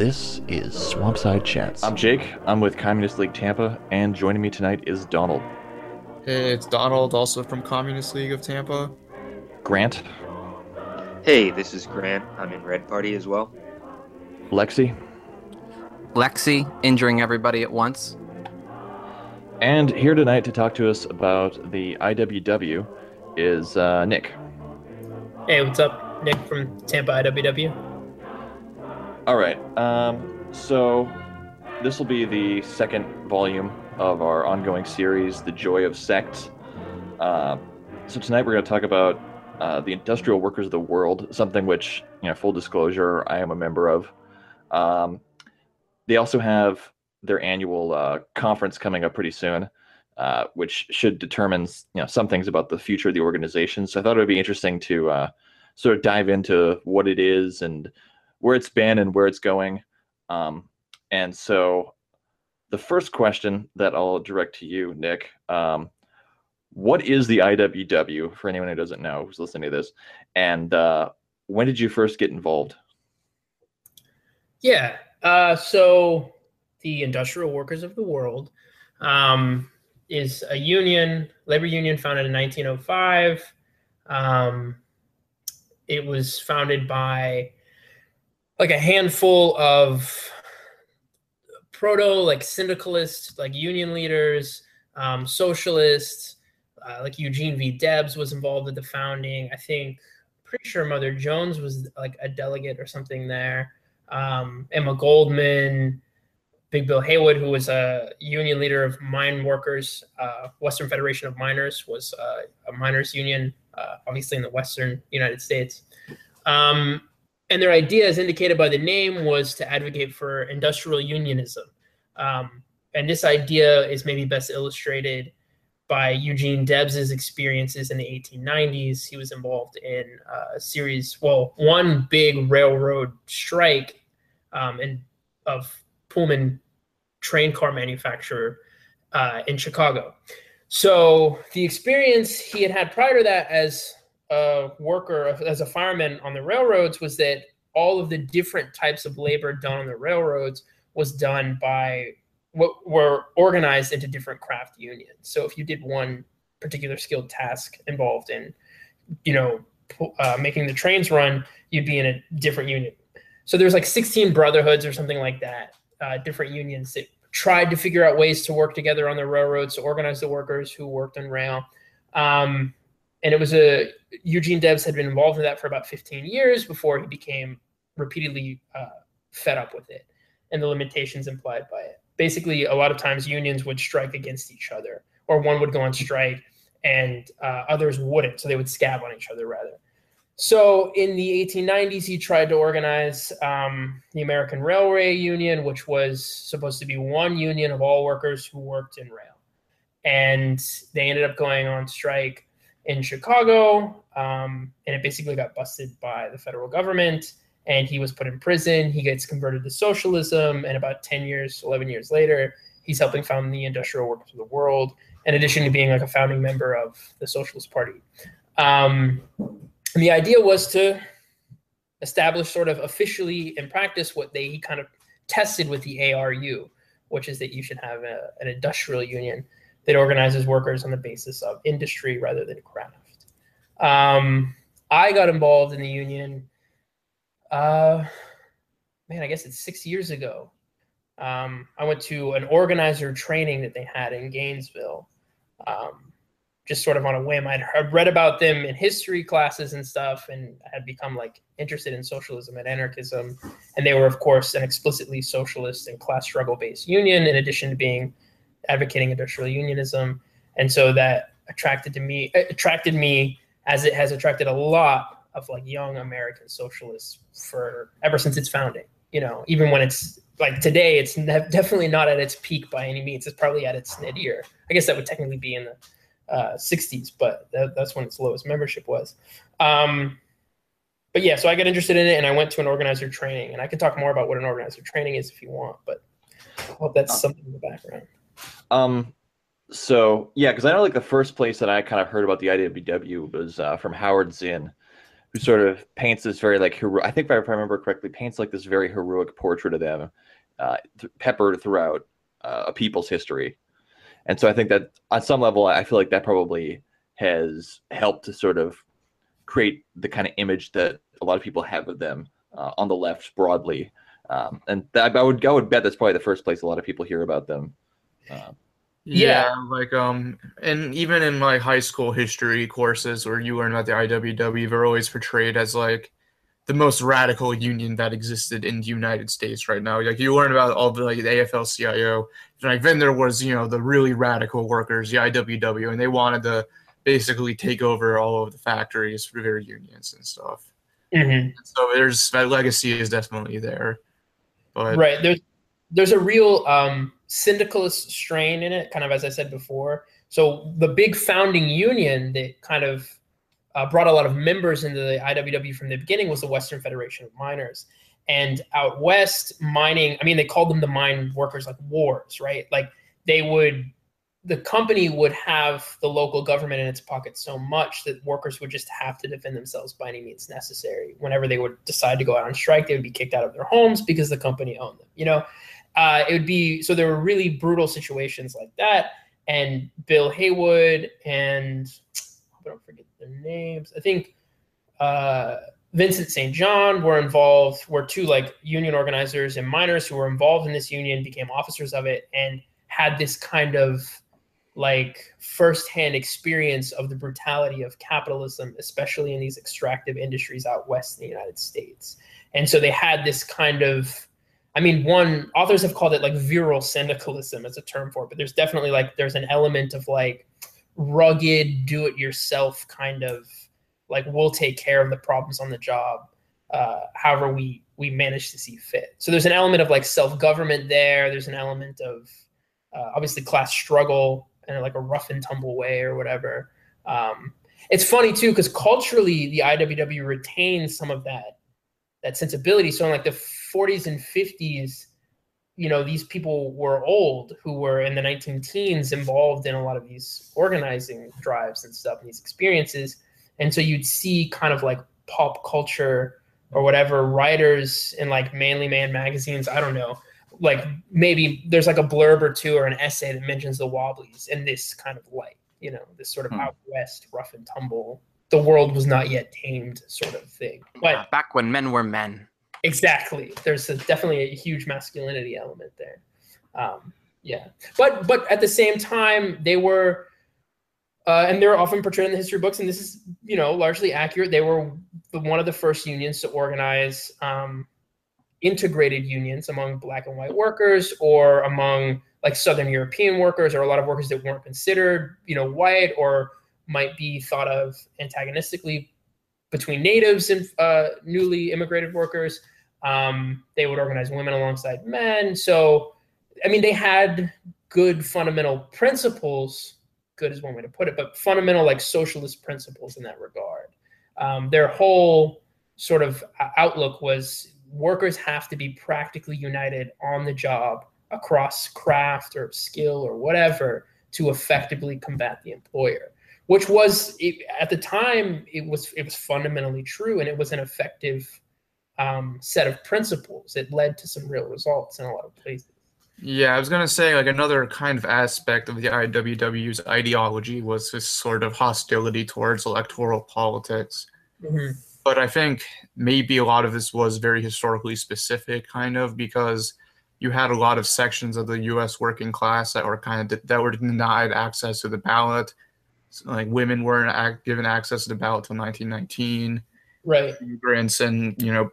This is Swampside Chats. I'm Jake. I'm with Communist League Tampa, and joining me tonight is Donald. Hey, it's Donald, also from Communist League of Tampa. Grant. Hey, this is Grant. I'm in Red Party as well. Lexi. Lexi injuring everybody at once. And here tonight to talk to us about the IWW is uh, Nick. Hey, what's up? Nick from Tampa IWW. All right. Um, so this will be the second volume of our ongoing series, The Joy of Sects. Uh, so tonight we're going to talk about uh, the industrial workers of the world, something which, you know, full disclosure, I am a member of. Um, they also have their annual uh, conference coming up pretty soon, uh, which should determine, you know, some things about the future of the organization. So I thought it would be interesting to uh, sort of dive into what it is and where it's been and where it's going. Um, and so the first question that I'll direct to you, Nick. Um, what is the IWW for anyone who doesn't know who's listening to this? And uh, when did you first get involved? Yeah. Uh, so the Industrial Workers of the World um, is a union, labor union founded in 1905. Um, it was founded by like a handful of proto like syndicalists, like union leaders, um, socialists, uh, like Eugene V. Debs was involved with the founding. I think, pretty sure Mother Jones was like a delegate or something there. Um, Emma Goldman, Big Bill Haywood, who was a union leader of mine workers, uh, Western Federation of Miners, was uh, a miners union, uh, obviously in the Western United States. Um, and their idea, as indicated by the name, was to advocate for industrial unionism. Um, and this idea is maybe best illustrated by Eugene Debs's experiences in the 1890s. He was involved in a series, well, one big railroad strike um, of Pullman train car manufacturer uh, in Chicago. So the experience he had had prior to that as a worker, as a fireman on the railroads, was that all of the different types of labor done on the railroads was done by what were organized into different craft unions. So if you did one particular skilled task involved in, you know, uh, making the trains run, you'd be in a different union. So there's like 16 brotherhoods or something like that, uh, different unions that tried to figure out ways to work together on the railroads to organize the workers who worked on rail. Um, and it was a Eugene Debs had been involved in that for about 15 years before he became repeatedly uh, fed up with it and the limitations implied by it. Basically, a lot of times unions would strike against each other, or one would go on strike and uh, others wouldn't, so they would scab on each other rather. So in the 1890s, he tried to organize um, the American Railway Union, which was supposed to be one union of all workers who worked in rail. And they ended up going on strike in Chicago, um, and it basically got busted by the federal government. And he was put in prison. He gets converted to socialism, and about 10 years, 11 years later, he's helping found the Industrial Workers of the World, in addition to being like a founding member of the Socialist Party. Um, and the idea was to establish sort of officially in practice what they kind of tested with the ARU, which is that you should have a, an industrial union that organizes workers on the basis of industry rather than craft. Um, I got involved in the union, uh, man, I guess it's six years ago. Um, I went to an organizer training that they had in Gainesville. Um, just sort of on a whim. I'd, I'd read about them in history classes and stuff, and had become like interested in socialism and anarchism. And they were, of course, an explicitly socialist and class struggle based union, in addition to being advocating industrial unionism. And so that attracted to me attracted me as it has attracted a lot of like young American socialists for ever since its founding. You know, even when it's like today, it's definitely not at its peak by any means. It's probably at its nadir. I guess that would technically be in the uh, 60s, but that, that's when its lowest membership was. Um, but yeah, so I got interested in it and I went to an organizer training. And I can talk more about what an organizer training is if you want, but I hope that's uh, something in the background. Um, so yeah, because I know like the first place that I kind of heard about the IWW was uh, from Howard Zinn, who sort of paints this very like hero. I think if I remember correctly, paints like this very heroic portrait of them, uh, th- peppered throughout uh, a people's history. And so I think that on some level, I feel like that probably has helped to sort of create the kind of image that a lot of people have of them uh, on the left broadly. Um, and that, I would I would bet that's probably the first place a lot of people hear about them. Uh, Yeah, Yeah. like um, and even in like high school history courses where you learn about the IWW, they're always portrayed as like the most radical union that existed in the United States right now. Like you learn about all the like the AFL-CIO, and, like then there was you know the really radical workers, the IWW, and they wanted to basically take over all of the factories for their unions and stuff. Mhm. So there's that legacy is definitely there, but right there's there's a real um syndicalist strain in it kind of as i said before so the big founding union that kind of uh, brought a lot of members into the iww from the beginning was the western federation of miners and out west mining i mean they called them the mine workers like wars right like they would the company would have the local government in its pocket so much that workers would just have to defend themselves by any means necessary. Whenever they would decide to go out on strike, they would be kicked out of their homes because the company owned them. You know, uh, it would be so there were really brutal situations like that. And Bill Haywood and I don't forget their names. I think uh, Vincent St. John were involved. Were two like union organizers and miners who were involved in this union, became officers of it, and had this kind of like firsthand experience of the brutality of capitalism, especially in these extractive industries out west in the United States. And so they had this kind of, I mean, one authors have called it like virile syndicalism as a term for it, but there's definitely like there's an element of like rugged, do it yourself kind of like we'll take care of the problems on the job, uh, however we we manage to see fit. So there's an element of like self government there. There's an element of uh, obviously class struggle in like a rough and tumble way or whatever. Um, it's funny too because culturally the IWW retains some of that that sensibility. So in like the 40s and 50s, you know, these people were old who were in the 19 teens involved in a lot of these organizing drives and stuff and these experiences. And so you'd see kind of like pop culture or whatever writers in like Manly Man magazines. I don't know like maybe there's like a blurb or two or an essay that mentions the Wobblies in this kind of light, you know, this sort of Hmm. out west, rough and tumble, the world was not yet tamed sort of thing. But back when men were men. Exactly, there's a, definitely a huge masculinity element there. Um, yeah, but but at the same time, they were, uh, and they're often portrayed in the history books, and this is you know largely accurate. They were the, one of the first unions to organize. Um, integrated unions among black and white workers or among like southern european workers or a lot of workers that weren't considered you know white or might be thought of antagonistically between natives and uh, newly immigrated workers um, they would organize women alongside men. So i mean they had good fundamental principles. Good is one way to put it but fundamental like socialist principles in that regard. Um, their whole sort of uh, outlook was workers have to be practically united on the job across craft or skill or whatever to effectively combat the employer which was at the time it was it was fundamentally true and it was an effective um, set of principles it led to some real results in a lot of places Yeah, I was gonna say like another kind of aspect of the IWW's ideology was this sort of hostility towards electoral politics. Mhm. But I think maybe a lot of this was very historically specific, kind of because you had a lot of sections of the U.S. working class that were kind of that were denied access to the ballot. So, like women weren't given access to the ballot until 1919 right. Immigrants and you know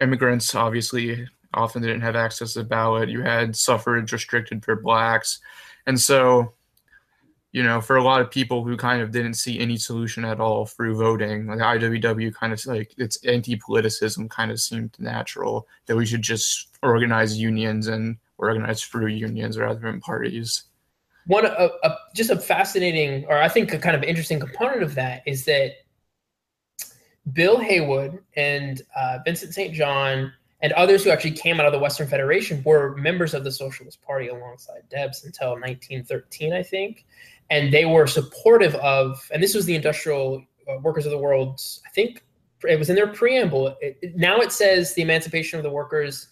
immigrants obviously often didn't have access to the ballot. You had suffrage restricted for blacks. And so you know for a lot of people who kind of didn't see any solution at all through voting like iww kind of like its anti-politicism kind of seemed natural that we should just organize unions and organize through unions rather than parties. One a, a, just a fascinating or i think a kind of interesting component of that is that bill haywood and uh, vincent st john and others who actually came out of the western federation were members of the socialist party alongside debs until 1913 i think and they were supportive of and this was the industrial uh, workers of the World, i think it was in their preamble. It, it- now it says the emancipation of the workers.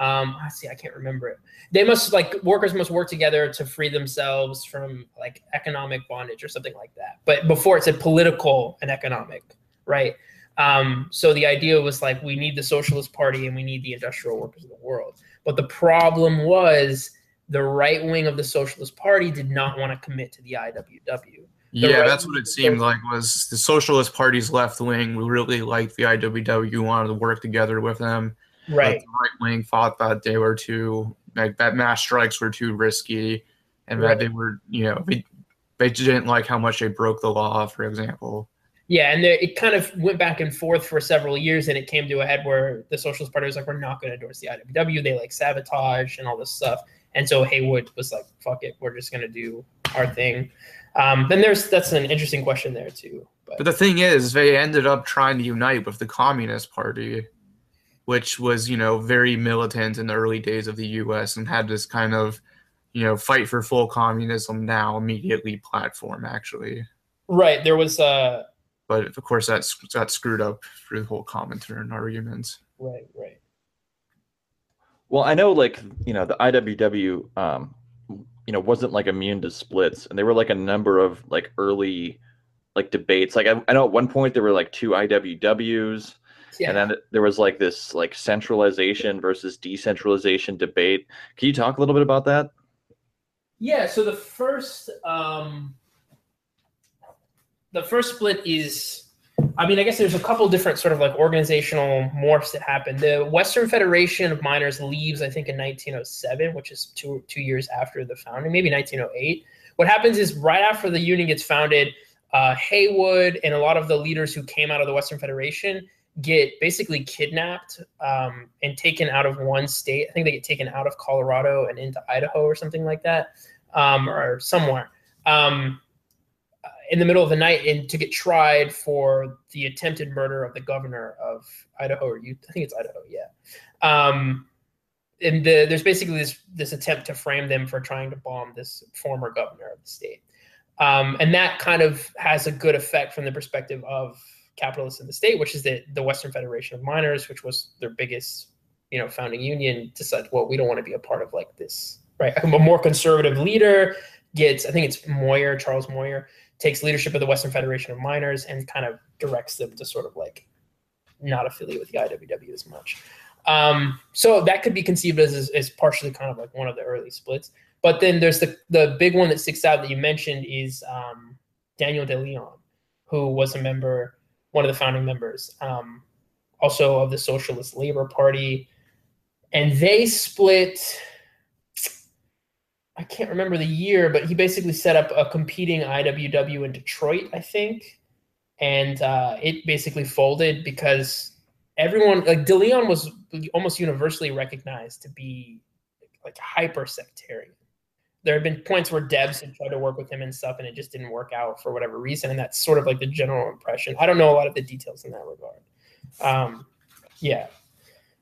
Um, I see. I can't remember it. They must like workers must work together to free themselves from like economic bondage or something like that. But before it said political and economic, right? Um, so the idea was like we need the Socialist Party and we need the industrial workers of the world. But the problem was the right wing of the Socialist Party did not want to commit to the IWW. Yeah, right- that's what it seemed like. Was the Socialist Party's left wing? We really liked the IWW, wanted to work together with them. But Right. the right wing thought that they were too like that mass strikes were too risky, and Right. that they were you know they, they didn't like how much they broke the law, for example. Yeah, and there, it kind of went back and forth for several years, and it came to a head where the Socialist Party was like, "We're not going to endorse the IWW." They like sabotage and all this stuff, and so Haywood was like, "Fuck it, we're just going to do our thing." Um, then there's that's an interesting question there too. But, But the thing is, they ended up trying to unite with the Communist Party, which was, you know, very militant in the early days of the US and had this kind of, you know, fight for full communism now immediately platform, actually. right, there was uh, But of course, that's got screwed up through the whole Comintern arguments. right, right. Well, I know like you know the IWW, um, you know, wasn't like immune to splits, and there were like a number of like early like debates. Like I, I know at one point there were like two IWWs, Yeah, and then there was like this like centralization versus decentralization debate. Can you talk a little bit about that? Yeah, so the first um the first split is I mean, I guess there's a couple different sort of like organizational morphs that happen. The Western Federation of Miners leaves, I think, in 1907, which is two two years after the founding, maybe 1908. What happens is right after the union gets founded, uh, Haywood and a lot of the leaders who came out of the Western Federation get basically kidnapped um, and taken out of one state. I think they get taken out of Colorado and into Idaho or something like that, um, or somewhere um, in the middle of the night, and to get tried for the attempted murder of the governor of Idaho or Utah. I think it's Idaho. Yeah. Um, and the, there's basically this this attempt to frame them for trying to bomb this former governor of the state. Um, and that kind of has a good effect from the perspective of capitalists in the state, which is that the Western Federation of Miners, which was their biggest, you know, founding union, decided, well, we don't want to be a part of like this, right? A more conservative leader gets, I think it's Moyer, Charles Moyer, takes leadership of the Western Federation of Miners and kind of directs them to sort of like not affiliate with the IWW as much. Um, so that could be conceived as, as as partially kind of like one of the early splits. But then there's the the big one that sticks out that you mentioned is um, Daniel De Leon, who was a member, one of the founding members, um, also of the Socialist Labor Party, and they split. I can't remember the year, but he basically set up a competing IWW in Detroit, I think, and uh, it basically folded because everyone like De Leon was almost universally recognized to be like hyper sectarian. There have been points where Debs had tried to work with him and stuff, and it just didn't work out for whatever reason. And that's sort of like the general impression. I don't know a lot of the details in that regard. Um, yeah,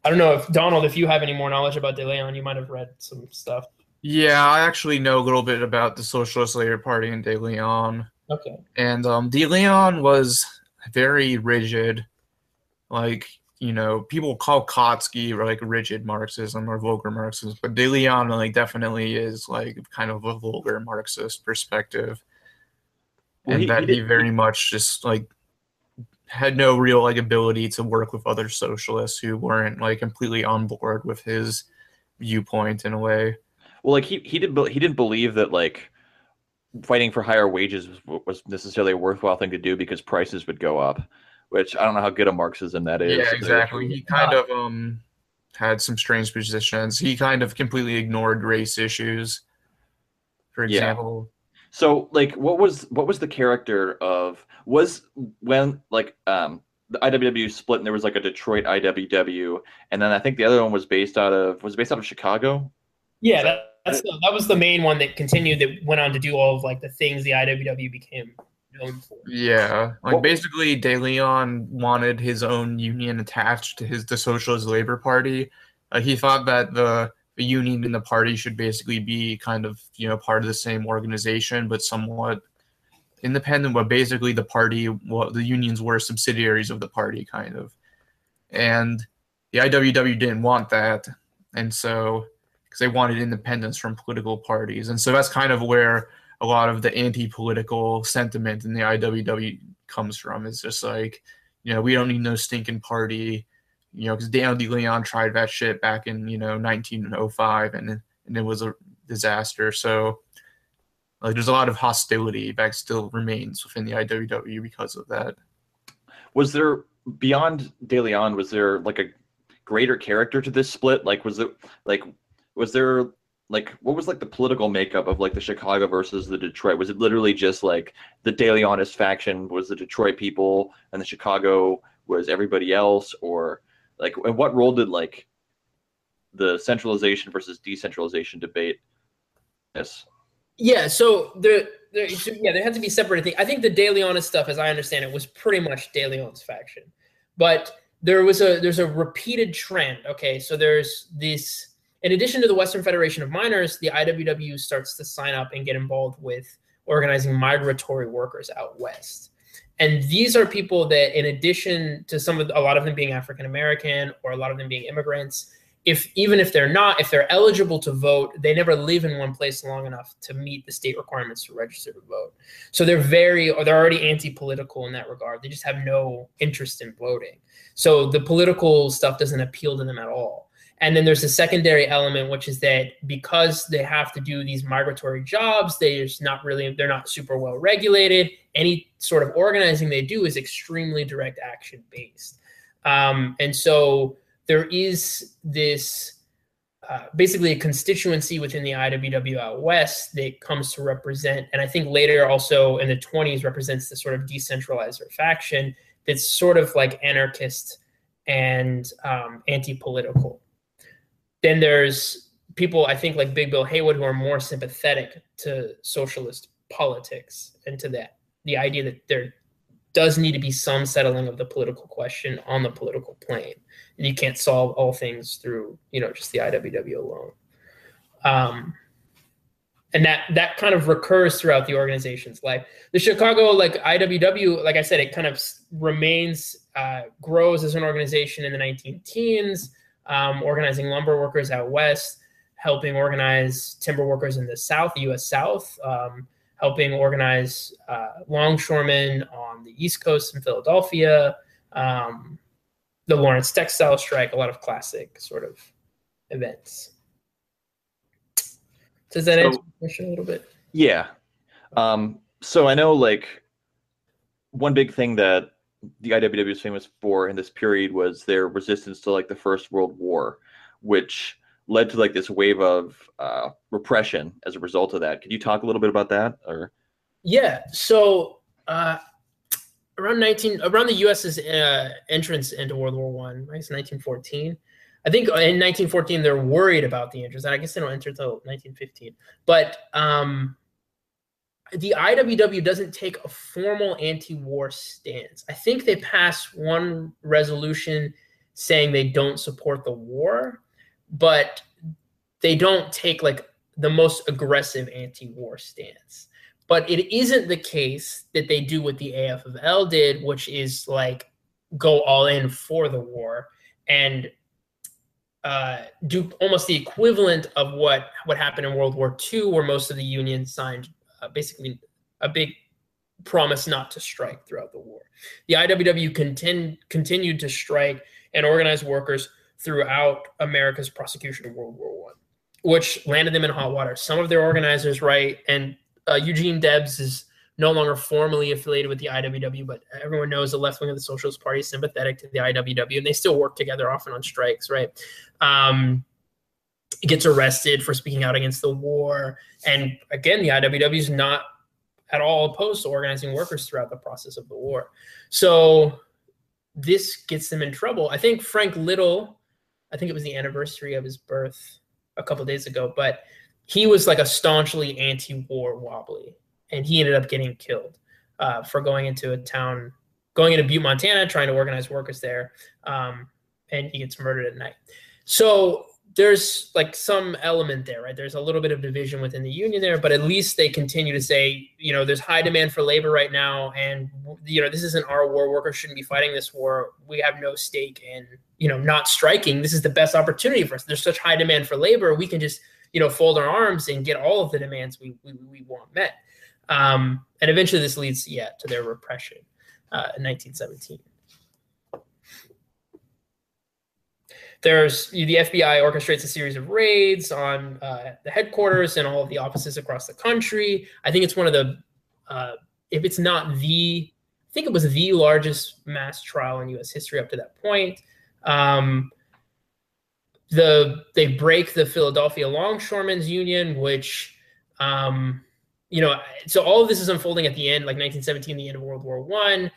I don't know if Donald, if you have any more knowledge about De Leon, you might have read some stuff. Yeah, I actually know a little bit about the Socialist Labor Party and De Leon. Okay. And um, De Leon was very rigid. Like, you know, people call Kautsky like rigid Marxism or vulgar Marxism, but De Leon like definitely is like kind of a vulgar Marxist perspective. Well, and he- that he he, very much just like had no real like ability to work with other socialists who weren't like completely on board with his viewpoint in a way. Well, like he he did he didn't believe that like fighting for higher wages was, was necessarily a worthwhile thing to do because prices would go up. Which I don't know how good a Marxism that is. Yeah, exactly. He kind of um had some strange positions. He kind of completely ignored race issues. For Yeah. example, So, like, what was what was the character of was when like um the IWW split and there was like a Detroit IWW, and then I think the other one was based out of was it based out of Chicago. Yeah, that, that's the, that was the main one that continued that went on to do all of like the things the IWW became known for. yeah, like Well- basically, De Leon wanted his own union attached to his the Socialist Labor Party. Uh, he thought that the the union and the party should basically be kind of you know part of the same organization, but somewhat independent, but basically the party, well, the unions were subsidiaries of the party, kind of. And the IWW didn't want that, and so because they wanted independence from political parties, and so that's kind of where a lot of the anti-political sentiment in the IWW comes from. It's just like, you know, we don't need no stinking party, you know, because Daniel De Leon tried that shit back in you know 1905, and and it was a disaster. So like there's a lot of hostility that still remains within the IWW because of that. Was there beyond De Leon? Was there like a greater character to this split? Like, was it like was there like what was like the political makeup of like the Chicago versus the Detroit? Was it literally just like the De Leonist faction was the Detroit people and the Chicago was everybody else, or like and what role did like the centralization versus decentralization debate? Yes. Yeah, so there, there yeah, there had to be separate things. I think the De Leonist stuff, as I understand it, was pretty much De Leonist faction, but there was a there's a repeated trend. Okay, so there's this. In addition to the Western Federation of Miners, the IWW starts to sign up and get involved with organizing migratory workers out west. And these are people that, in addition to some of a lot of them being African American or a lot of them being immigrants, if even if they're not, if they're eligible to vote, they never live in one place long enough to meet the state requirements to register to vote. So they're very, or they're already anti-political in that regard. They just have no interest in voting. So the political stuff doesn't appeal to them at all. And then there's a secondary element, which is that because they have to do these migratory jobs, they're not really, they're not super well regulated. Any sort of organizing they do is extremely direct action based. Um, and so there is this uh, basically a constituency within the IWW out west that comes to represent, and I think later also in the 20s represents the sort of decentralizer faction that's sort of like anarchist and um, anti-political. Then there's people I think like Big Bill Haywood who are more sympathetic to socialist politics and to that the idea that there does need to be some settling of the political question on the political plane and you can't solve all things through you know just the IWW alone. Um, and that that kind of recurs throughout the organization's life. The Chicago like IWW, like I said, it kind of remains uh, grows as an organization in the 19 teens, um, organizing lumber workers out west, helping organize timber workers in the South, U.S. South. Um, helping organize uh, longshoremen on the East Coast in Philadelphia, um, the Lawrence textile strike, a lot of classic sort of events. Does that so, answer the question a little bit? Yeah. Um, so I know like one big thing that the IWW is famous for in this period was their resistance to like the First World War, which led to like this wave of uh, repression as a result of that. Could you talk a little bit about that? Or yeah, so uh, around 19 around the U.S.'s uh, entrance into World War One, right? It's 1914. I think in 1914 they're worried about the entrance. I guess they don't enter until 1915. But um, the IWW doesn't take a formal anti-war stance. I think they pass one resolution saying they don't support the war, but they don't take like the most aggressive anti-war stance. But it isn't the case that they do what the AFL did, which is like go all in for the war and uh, do almost the equivalent of what what happened in World War II, where most of the unions signed uh, basically a big promise not to strike throughout the war. The IWW contend, continued to strike and organize workers throughout America's prosecution of World War One, which landed them in hot water. Some of their organizers, right, and uh, Eugene Debs is no longer formally affiliated with the IWW, but everyone knows the left wing of the Socialist Party is sympathetic to the IWW, and they still work together often on strikes, right? Um, gets arrested for speaking out against the war, and again, the IWW is not at all opposed to organizing workers throughout the process of the war. So this gets them in trouble. I think Frank Little, I think it was the anniversary of his birth a couple days ago, but he was like a staunchly anti-war wobbly, and he ended up getting killed uh, for going into a town, going into Butte, Montana, trying to organize workers there, um, and he gets murdered at night. So there's like some element there, right? There's a little bit of division within the union there, but at least they continue to say, you know, there's high demand for labor right now, and you know, this isn't our war. Workers shouldn't be fighting this war. We have no stake in, you know, not striking. This is the best opportunity for us. There's such high demand for labor. We can just, you know, fold our arms and get all of the demands we we, we want met. Um, and eventually, this leads, yeah, to their repression uh, in 1917. There's the FBI orchestrates a series of raids on uh, the headquarters and all of the offices across the country. I think it's one of the, uh, if it's not the, I think it was the largest mass trial in U.S. history up to that point. Um, the they break the Philadelphia Longshoremen's Union, which, um, you know, so all of this is unfolding at the end, like 1917, the end of World War One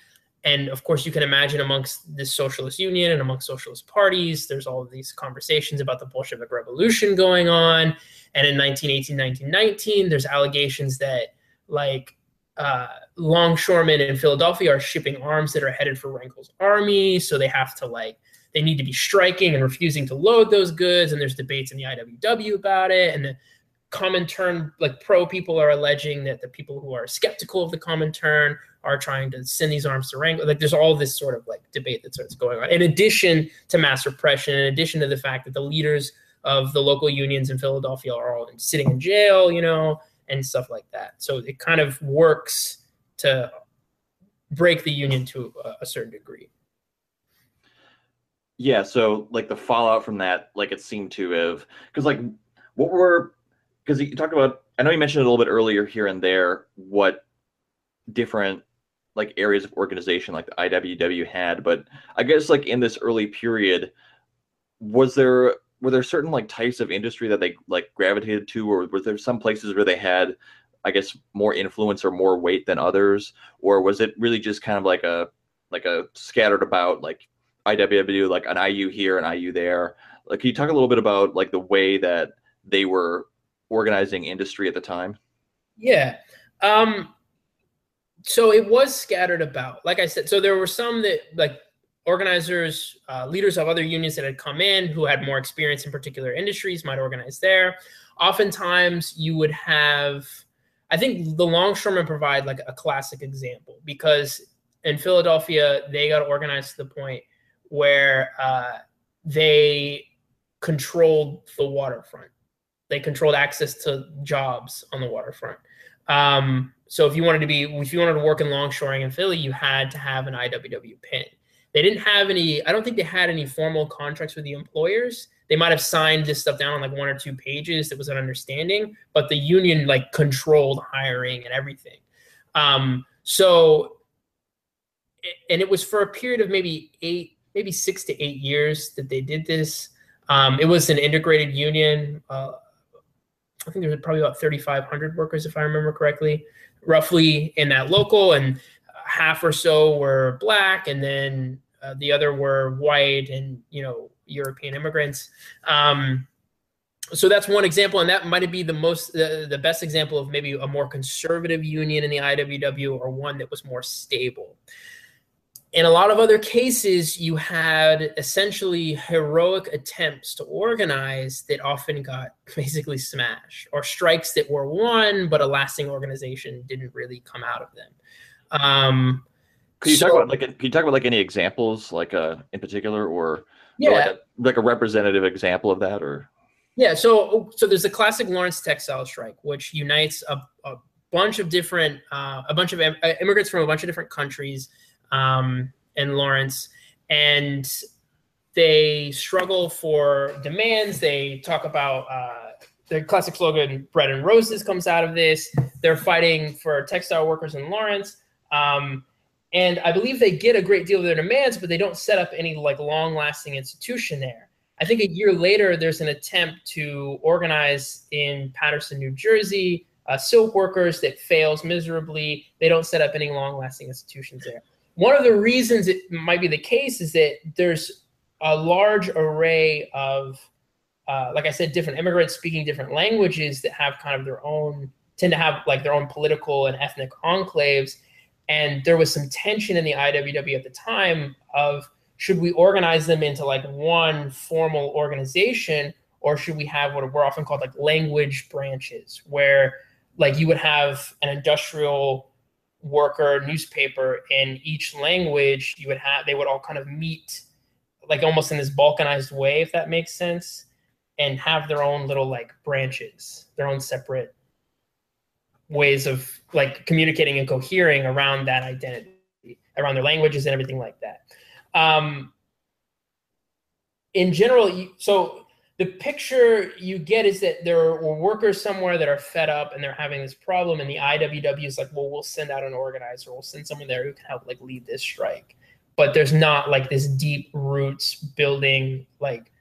and of course you can imagine amongst this socialist union and amongst socialist parties there's all of these conversations about the bolshevik revolution going on. And in 1918 1919 there's allegations that like uh, longshoremen in philadelphia are shipping arms that are headed for Wrangel's army. So they have to like they need to be striking and refusing to load those goods. And there's debates in the iww about it. And the Comintern like pro people are alleging that the people who are skeptical of the Comintern are trying to send these arms to Wrangel. Like there's all this sort of like debate that starts going on. In addition to mass repression, in addition to the fact that the leaders of the local unions in Philadelphia are all sitting in jail, you know, and stuff like that. So it kind of works to break the union to a, certain degree. Yeah, so like the fallout from that, like it seemed to have, because like what were because you talked about i know you mentioned a little bit earlier here and there what different like areas of organization like the iww had but i guess like in this early period was there were there certain like types of industry that they like gravitated to or was there some places where they had i guess more influence or more weight than others or was it really just kind of like a like a scattered about like iww like an iu here an iu there like can you talk a little bit about like the way that they were organizing industry at the time? Yeah. Um, so it was scattered about. Like I said, so there were some that like organizers, uh, leaders of other unions that had come in who had more experience in particular industries might organize there. Oftentimes, you would have. I think the longshoremen provide like a classic example because in Philadelphia they got organized to the point where uh, they controlled the waterfront they controlled access to jobs on the waterfront. Um, so if you wanted to be, if you wanted to work in longshoring in Philly, you had to have an IWW pin. They didn't have any. I don't think they had any formal contracts with the employers. They might have signed this stuff down on like one or two pages. That was an understanding, but the union like controlled hiring and everything. Um, so, and it was for a period of maybe eight, maybe six to eight years that they did this. Um, it was an integrated union. Uh, I think there's probably about 3,500 workers, if I remember correctly, roughly in that local, and half or so were black, and then uh, the other were white and you know European immigrants. Um, so that's one example, and that might be the most the, the best example of maybe a more conservative union in the IWW or one that was more stable in a lot of other cases, you had essentially heroic attempts to organize that often got basically smashed, or strikes that were won, but a lasting organization didn't really come out of them. Um, could you so, talk about like could you talk about like any examples, like uh, in particular, or yeah, or like, a, like a representative example of that, or yeah. So so there's the classic Lawrence textile strike, which unites a, a bunch of different uh, a bunch of immigrants from a bunch of different countries um, and Lawrence, and they struggle for demands. They talk about uh, the classic slogan "Bread and Roses" comes out of this. They're fighting for textile workers in Lawrence. Um, and I believe they get a great deal of their demands, but they don't set up any like long-lasting institution there. I think a year later, there's an attempt to organize in Paterson, New Jersey, uh, silk workers that fails miserably. They don't set up any long-lasting institutions there one of the reasons it might be the case is that there's a large array of uh, like i said different immigrants speaking different languages that have kind of their own tend to have like their own political and ethnic enclaves. And there was some tension in the iww at the time of should we organize them into like one formal organization or should we have what were often called like language branches, where like you would have an industrial worker newspaper in each language you would have they would all kind of meet like almost in this balkanized way if that makes sense and have their own little like branches their own separate ways of like communicating and cohering around that identity around their languages and everything like that. Um in general so the picture you get is that there are workers somewhere that are fed up and they're having this problem and the iww is like well we'll send out an organizer. We'll send someone there who can help like lead this strike. But there's not like this deep roots building like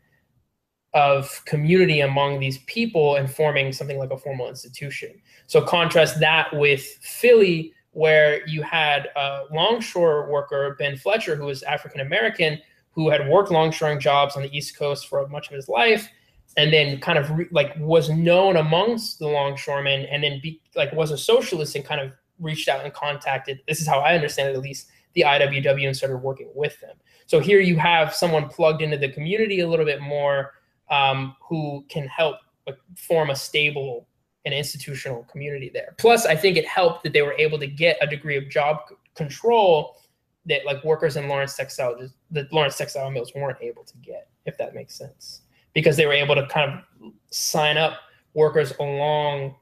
of community among these people and forming something like a formal institution. So contrast that with philly where you had a longshore worker ben fletcher who was african american who had worked longshoring jobs on the East Coast for much of his life, and then kind of re- like was known amongst the longshoremen, and then be, like was a socialist and kind of reached out and contacted. This is how I understand it, at least the IWW, and started working with them. So here you have someone plugged into the community a little bit more, um, who can help like, form a stable and institutional community there. Plus, I think it helped that they were able to get a degree of job c- control that like workers in Lawrence textile just the Lawrence textile mills weren't able to get, if that makes sense, because they were able to kind of sign up workers along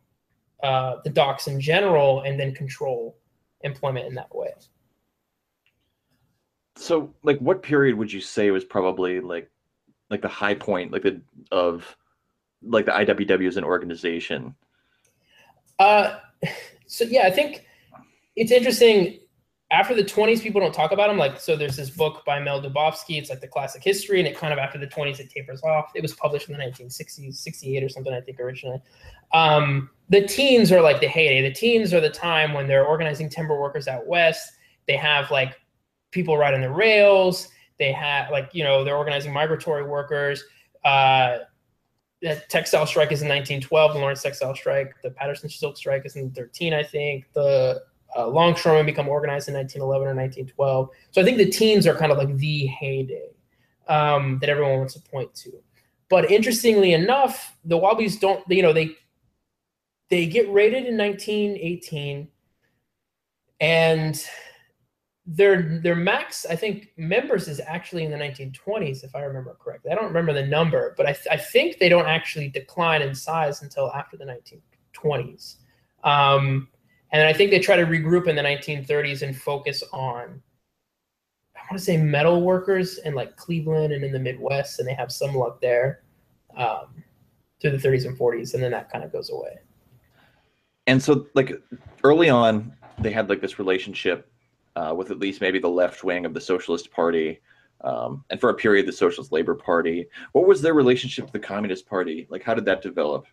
uh, the docks in general and then control employment in that way. So, like, what period would you say was probably like, like the high point, like the of, like the IWW as an organization? Uh, so yeah, I think it's interesting after the 20s, people don't talk about them. Like, so there's this book by Mel Dubofsky. It's like the classic history, and it kind of after the 20s it tapers off. It was published in the 1960s, 68 or something, I think originally. Um, the teens are like the heyday. The teens are the time when they're organizing timber workers out west. They have like people riding the rails. They have like you know they're organizing migratory workers. Uh, the textile strike is in 1912. The Lawrence textile strike. The Paterson silk strike is in 13, I think. The uh, longshoremen become organized in 1911 or 1912. So I think the teens are kind of like the heyday um, that everyone wants to point to. But interestingly enough, the Wobblies don't, you know, they they get raided in 1918, and their their max, I think, members is actually in the 1920s, if I remember correctly. I don't remember the number, but I, th- I think they don't actually decline in size until after the 1920s. Um, and I think they try to regroup in the 1930s and focus on, I want to say metal workers in like Cleveland and in the Midwest, and they have some luck there um, through the 30s and 40s, and then that kind of goes away. And so, like early on, they had like this relationship uh, with at least maybe the left wing of the Socialist Party, um, and for a period, the Socialist Labor Party. What was their relationship to the Communist Party? Like, how did that develop?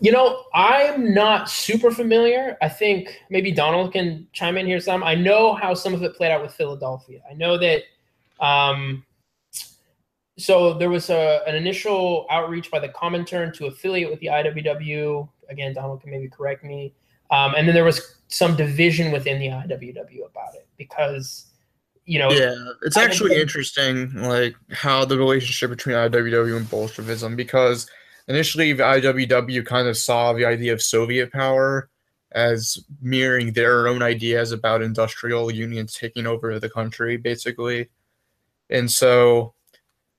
You know, I'm not super familiar. I think maybe Donald can chime in here some. I know how some of it played out with Philadelphia. I know that um, so there was a, an initial outreach by the Comintern to affiliate with the IWW. Again, Donald can maybe correct me. Um, and then there was some division within the IWW about it because, you know, Yeah, it's actually interesting, like how the relationship between IWW and Bolshevism, because initially the IWW kind of saw the idea of Soviet power as mirroring their own ideas about industrial unions taking over the country, basically. And so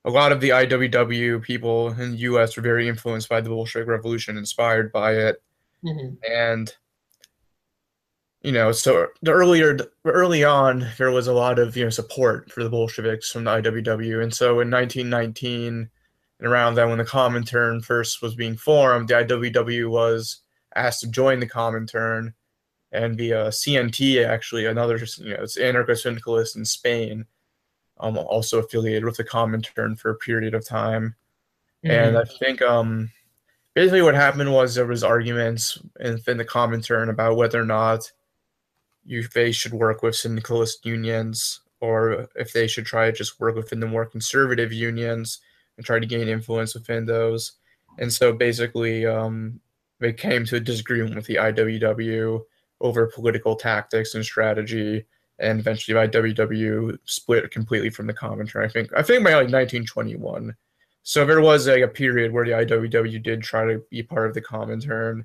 a lot of the IWW people in the US were very influenced by the Bolshevik Revolution, inspired by it. Mhm. And you know, so the earlier early on, there was a lot of you know support for the Bolsheviks from the IWW, and so in 1919 and around then, when the Comintern first was being formed, the IWW was asked to join the Comintern, and the uh, CNT actually another you know it's anarcho-syndicalist in Spain, um, also affiliated with the Comintern for a period of time, and I think um basically what happened was there was arguments within the Comintern about whether or not you they should work with syndicalist unions or if they should try to just work within the more conservative unions and tried to gain influence within those. And so basically, um, they came to a disagreement with the IWW over political tactics and strategy, and eventually the IWW split completely from the Comintern. I think I think by like 1921. so there was like a period where the IWW did try to be part of the Comintern,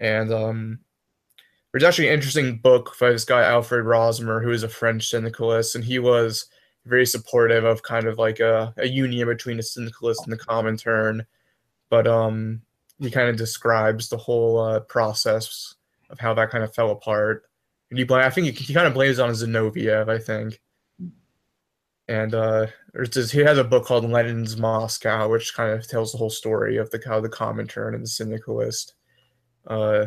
and um, there's actually an interesting book by this guy Alfred Rosmer, who is a French syndicalist, and he was very supportive of kind of like a, a union between the syndicalist and the Comintern, but um, he kind of describes the whole uh, process of how that kind of fell apart. And he, blame, I think he, he kind of blames it on Zinoviev, I think. And uh, this, he has a book called Lenin's Moscow, which kind of tells the whole story of the how the Comintern and the syndicalist uh,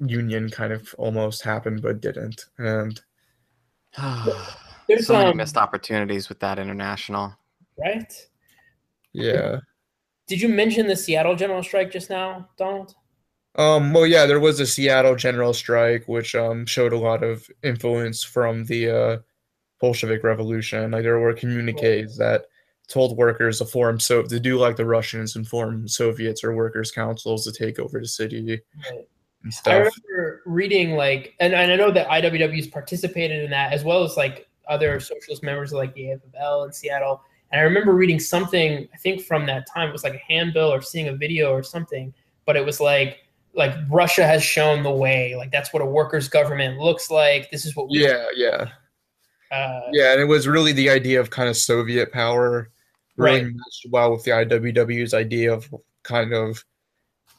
union kind of almost happened but didn't. And There's so many um, missed opportunities with that international. right. yeah. Did you mention the Seattle general strike just now, Donald? Um, well, yeah, there was a Seattle general strike, which um, showed a lot of influence from the uh, Bolshevik Revolution. Like there were communiques that told workers to form so to do like the Russians and form Soviets or workers' councils to take over the city Right. and I remember reading like, and, and I know that IWW's participated in that as well as like other socialist members like the AFL in Seattle. And I remember reading something, I think from that time, it was like a handbill or seeing a video or something, but it was like, like Russia has shown the way. Like that's what a workers' government looks like. This is what we, Yeah, yeah, uh, yeah, and it was really the idea of kind of Soviet power really Right. matched well with the IWW's idea of kind of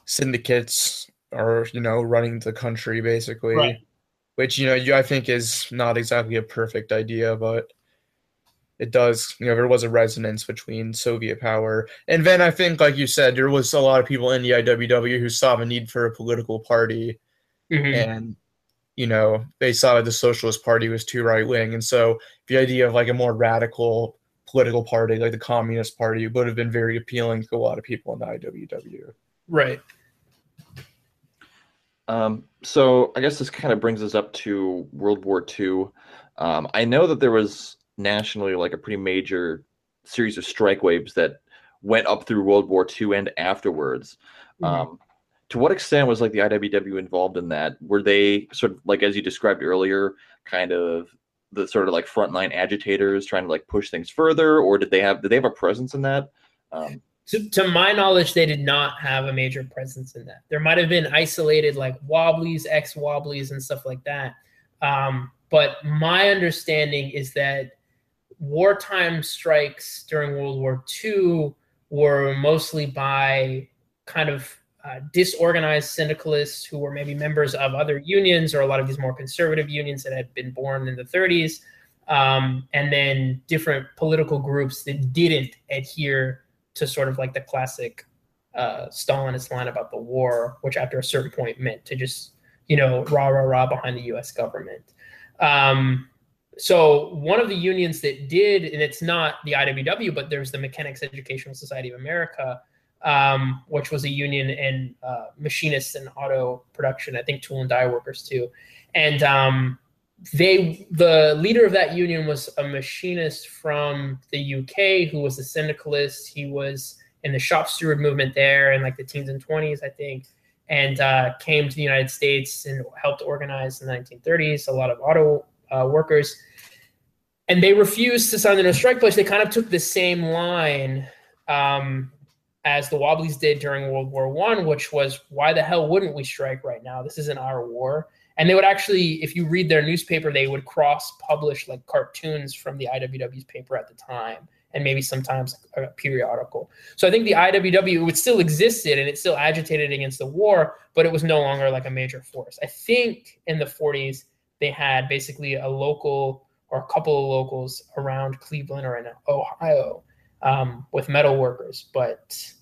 syndicates or you know running the country basically. Right. Which you know you I think is not exactly a perfect idea, but it does. You know, there was a resonance between Soviet power, and then I think, like you said, there was a lot of people in the IWW who saw the need for a political party, mhm. and you know they saw that the Socialist Party was too right wing, and so the idea of like a more radical political party like the Communist Party would have been very appealing to a lot of people in the IWW. right. Um, so I guess this kind of brings us up to World War II. Um, I know that there was nationally like a pretty major series of strike waves that went up through World War II and afterwards. Mhm. Um, to what extent was like the IWW involved in that? Were they sort of like as you described earlier, kind of the sort of like frontline agitators trying to like push things further, or did they have did they have a presence in that? Um, to, my knowledge, they did not have a major presence in that. There might have been isolated like wobblies, ex wobblies, and stuff like that. Um, but my understanding is that wartime strikes during World War II were mostly by kind of uh, disorganized syndicalists who were maybe members of other unions or a lot of these more conservative unions that had been born in the 30s. Um, and then different political groups that didn't adhere to sort of like the classic uh, Stalinist line about the war, which after a certain point meant to just, you know, rah, rah, rah behind the US government. Um, so one of the unions that did, and it's not the IWW, but there's the Mechanics Educational Society of America, um, which was a union in uh, machinists and auto production, I think tool and die workers too. And um, they the leader of that union was a machinist from the UK who was a syndicalist. He was in the shop steward movement there in like the teens and 20s, I think, and uh, came to the United States and helped organize in the 1930s a lot of auto uh, workers. And they refused to sign the no strike pledge. They kind of took the same line um, as the Wobblies did during World War One, which was why the hell wouldn't we strike right now? This isn't our war and they would actually if you read their newspaper they would cross publish like cartoons from the iww's paper at the time and maybe sometimes a periodical. So i think the iww would still existed and it still agitated against the war but it was no longer like a major force. I think in the 40s they had basically a local or a couple of locals around cleveland or in ohio um, with metal workers but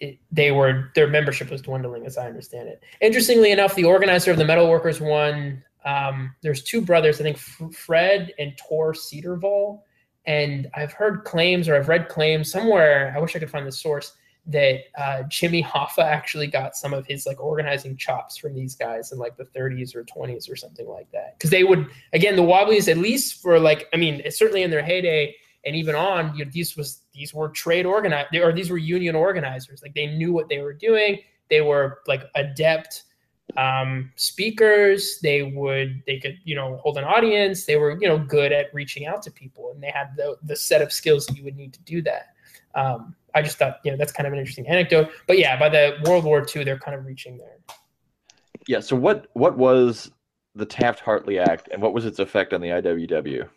it, they were their membership was dwindling as i understand it. Interestingly enough the organizer of the metal workers one um, there's two brothers i think F- fred and tor cedervall and i've heard claims or i've read claims somewhere i wish i could find the source that uh, jimmy hoffa actually got some of his like organizing chops from these guys in like the 30s or 20s or something like that. Because they would again the wobblies at least for like i mean certainly in their heyday and even on you know, these was these were trade organized or these were union organizers like they knew what they were doing they were like adept um, speakers they would they could you know hold an audience they were you know good at reaching out to people and they had the, the set of skills that you would need to do that Um, I just thought, you know, that's kind of an interesting anecdote. But yeah, by the World War II, they're kind of reaching there. Yeah. So what what was the Taft Hartley Act, and what was its effect on the IWW?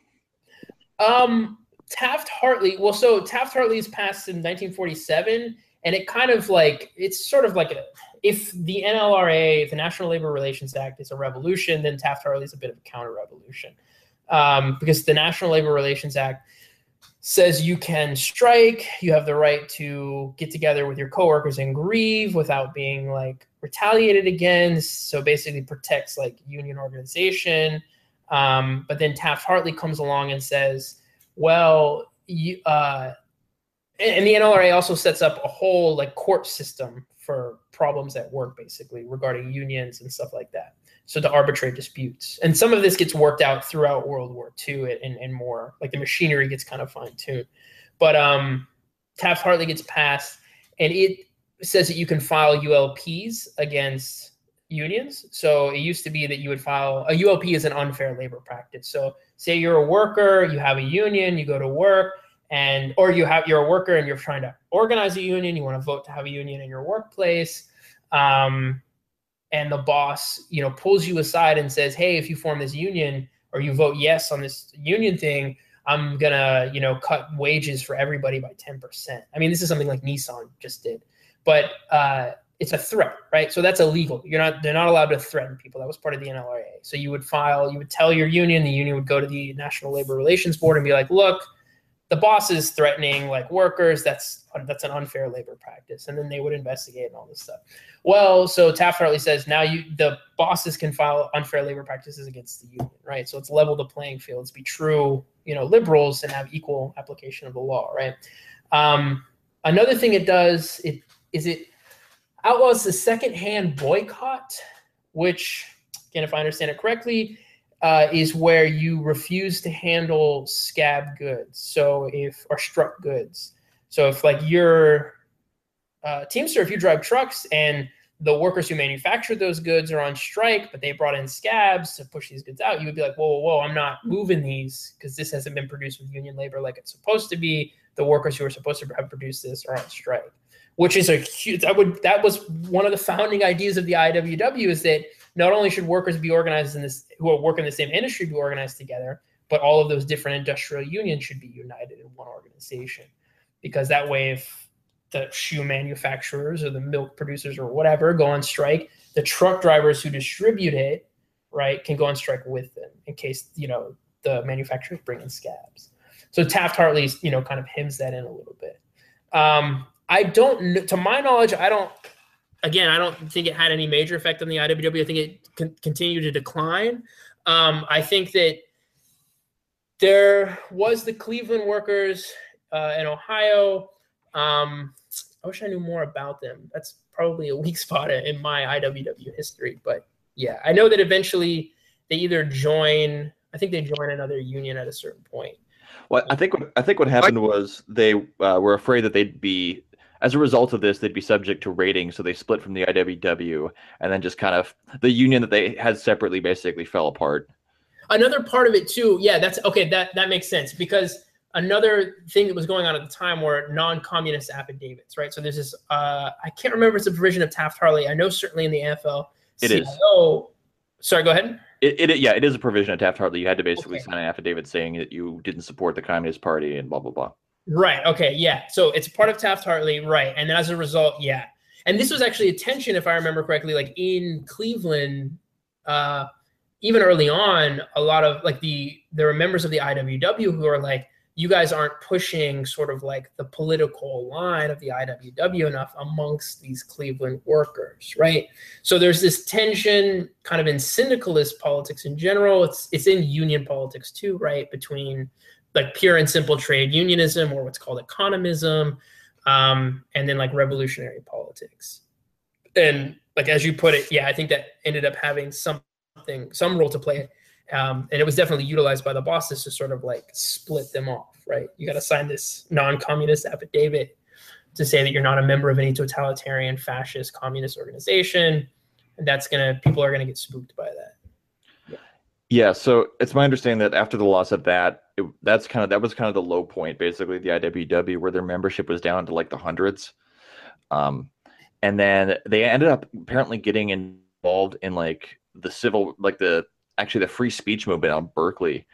Um, Taft Hartley. Well, so Taft Hartley is passed in 1947, and it kind of like it's sort of like a if the NLRA, the National Labor Relations Act, is a revolution, then Taft Hartley is a bit of a counter revolution, um, because the National Labor Relations Act says you can strike, you have the right to get together with your coworkers and grieve without being like retaliated against. So basically protects like union organization. Um, but then Taft Hartley comes along and says, well, you, uh, and, the NLRA also sets up a whole like court system for problems at work, basically regarding unions and stuff like that. So to arbitrate disputes, and some of this gets worked out throughout World War II and, and more. Like the machinery gets kind of fine tuned, but um, Taft Hartley gets passed, and it says that you can file ULPs against unions. So it used to be that you would file a ULP is an unfair labor practice. So say you're a worker, you have a union, you go to work, and or you have you're a worker and you're trying to organize a union, you want to vote to have a union in your workplace. Um, and the boss, you know, pulls you aside and says, "Hey, if you form this union or you vote yes on this union thing, I'm gonna, you know, cut wages for everybody by 10%." I mean, this is something like Nissan just did, but uh, it's a threat, right? So that's illegal. You're not they're not allowed to threaten people. That was part of the NLRA. So you would file, you would tell your union, the union would go to the National Labor Relations Board and be like, "Look, the boss is threatening like workers. That's that's an unfair labor practice." And then they would investigate and all this stuff. Well, so Taft Hartley says now you the bosses can file unfair labor practices against the union, right? So it's level the playing field. Be true, you know, liberals and have equal application of the law, right? Um, another thing it does it is it outlaws the secondhand boycott, which again, if I understand it correctly, uh, is where you refuse to handle scab goods. So if or struck goods. So if like you're uh, Teamster, if you drive trucks and the workers who manufactured those goods are on strike, but they brought in scabs to push these goods out, you would be like, whoa, whoa, whoa, I'm not moving these because this hasn't been produced with union labor like it's supposed to be. The workers who are supposed to have produced this are on strike, which is a huge. That would that was one of the founding ideas of the IWW is that not only should workers be organized in this who are working in the same industry be organized together, but all of those different industrial unions should be united in one organization, because that way, if the shoe manufacturers or the milk producers or whatever go on strike, the truck drivers who distribute it, right, can go on strike with them in case you know the manufacturers bring in scabs. So Taft Hartley, you know, kind of hems that in a little bit. Um, I don't, to my knowledge, I don't. Again, I don't think it had any major effect on the IWW. I think it con- continued to decline. Um, I think that there was the Cleveland workers uh, in Ohio. Um, I wish I knew more about them. That's probably a weak spot in my IWW history. But yeah, I know that eventually they either join. I think they join another union at a certain point. Well, I think I think what happened was they uh, were afraid that they'd be, as a result of this, they'd be subject to raiding, so they split from the IWW, and then just kind of the union that they had separately basically fell apart. Another part of it too, yeah, that's okay. That that makes sense because another thing that was going on at the time were non-communist affidavits, right? So there's this. Uh, I can't remember if it's a provision of Taft Hartley. I know certainly in the NFL. It is. CIO, Sorry, go ahead. It, it yeah, it is a provision of Taft Hartley. You had to basically Okay. sign an affidavit saying that you didn't support the Communist Party and blah blah blah. Right. Okay. Yeah. So it's part of Taft Hartley. Right. And as a result, yeah. And this was actually a tension, if I remember correctly, like in Cleveland, uh, even early on, a lot of like the there were members of the IWW who are like, you guys aren't pushing sort of like the political line of the IWW enough amongst these Cleveland workers, right? So there's this tension kind of in syndicalist politics in general. It's it's in union politics too, right? Between like pure and simple trade unionism or what's called economism um, and then like revolutionary politics. And like as you put it yeah i think that ended up having something some role to play um, and it was definitely utilized by the bosses to sort of like split them off right? You got to sign this non-communist affidavit to say that you're not a member of any totalitarian fascist communist organization and that's gonna people are gonna get spooked by that Yeah, so it's my understanding that after the loss of that, it, that's kind of that was kind of the low point, basically the IWW, where their membership was down to like the hundreds. Um, and then they ended up apparently getting involved in like the civil, like the actually the free speech movement on Berkeley,